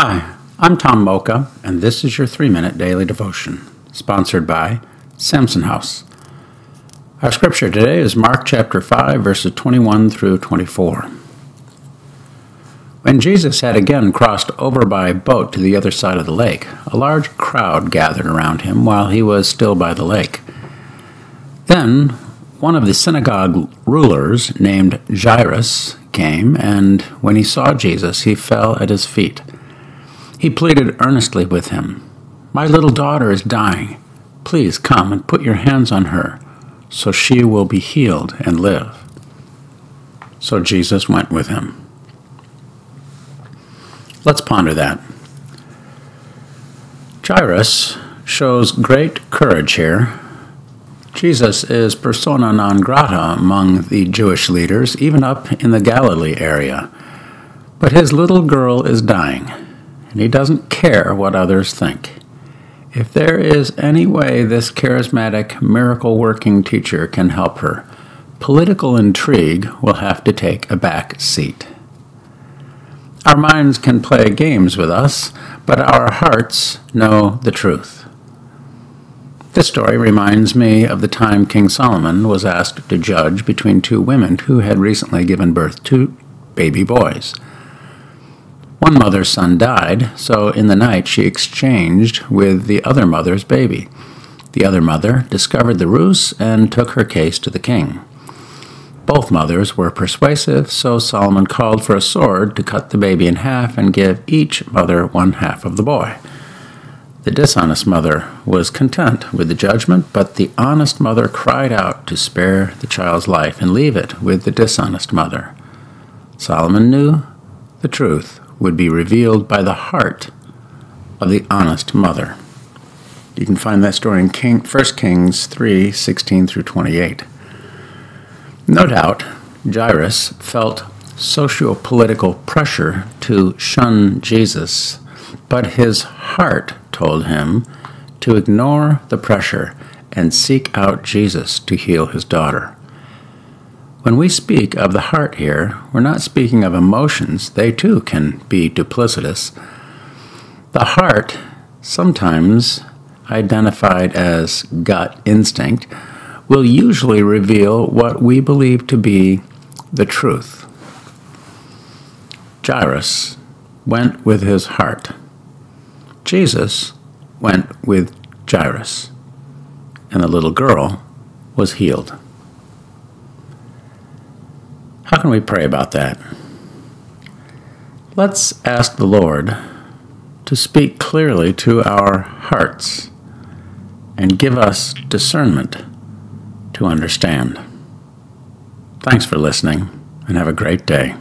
Hi, I'm Tom Mocha, and this is your three minute daily devotion, sponsored by Samson House. Our scripture today is Mark chapter 5, verses 21 through 24. When Jesus had again crossed over by boat to the other side of the lake, a large crowd gathered around him while he was still by the lake. Then one of the synagogue rulers, named Jairus, came, and when he saw Jesus, he fell at his feet. He pleaded earnestly with him, My little daughter is dying. Please come and put your hands on her, so she will be healed and live. So Jesus went with him. Let's ponder that. Jairus shows great courage here. Jesus is persona non grata among the Jewish leaders, even up in the Galilee area. But his little girl is dying, and he doesn't care what others think. If there is any way this charismatic, miracle working teacher can help her, political intrigue will have to take a back seat. Our minds can play games with us, but our hearts know the truth. This story reminds me of the time King Solomon was asked to judge between two women who had recently given birth to baby boys. One mother's son died, so in the night she exchanged with the other mother's baby. The other mother discovered the ruse and took her case to the king. Both mothers were persuasive, so Solomon called for a sword to cut the baby in half and give each mother one half of the boy. The dishonest mother was content with the judgment, but the honest mother cried out to spare the child's life and leave it with the dishonest mother. Solomon knew the truth would be revealed by the heart of the honest mother. You can find that story in King, 1 Kings 3 16 through 28. No doubt, Jairus felt socio-political pressure to shun Jesus, but his heart told him to ignore the pressure and seek out Jesus to heal his daughter. When we speak of the heart here, we're not speaking of emotions. They too can be duplicitous. The heart, sometimes identified as gut instinct, will usually reveal what we believe to be the truth. Jairus went with his heart. Jesus went with Jairus, and the little girl was healed. How can we pray about that? Let's ask the Lord to speak clearly to our hearts and give us discernment to understand. Thanks for listening and have a great day.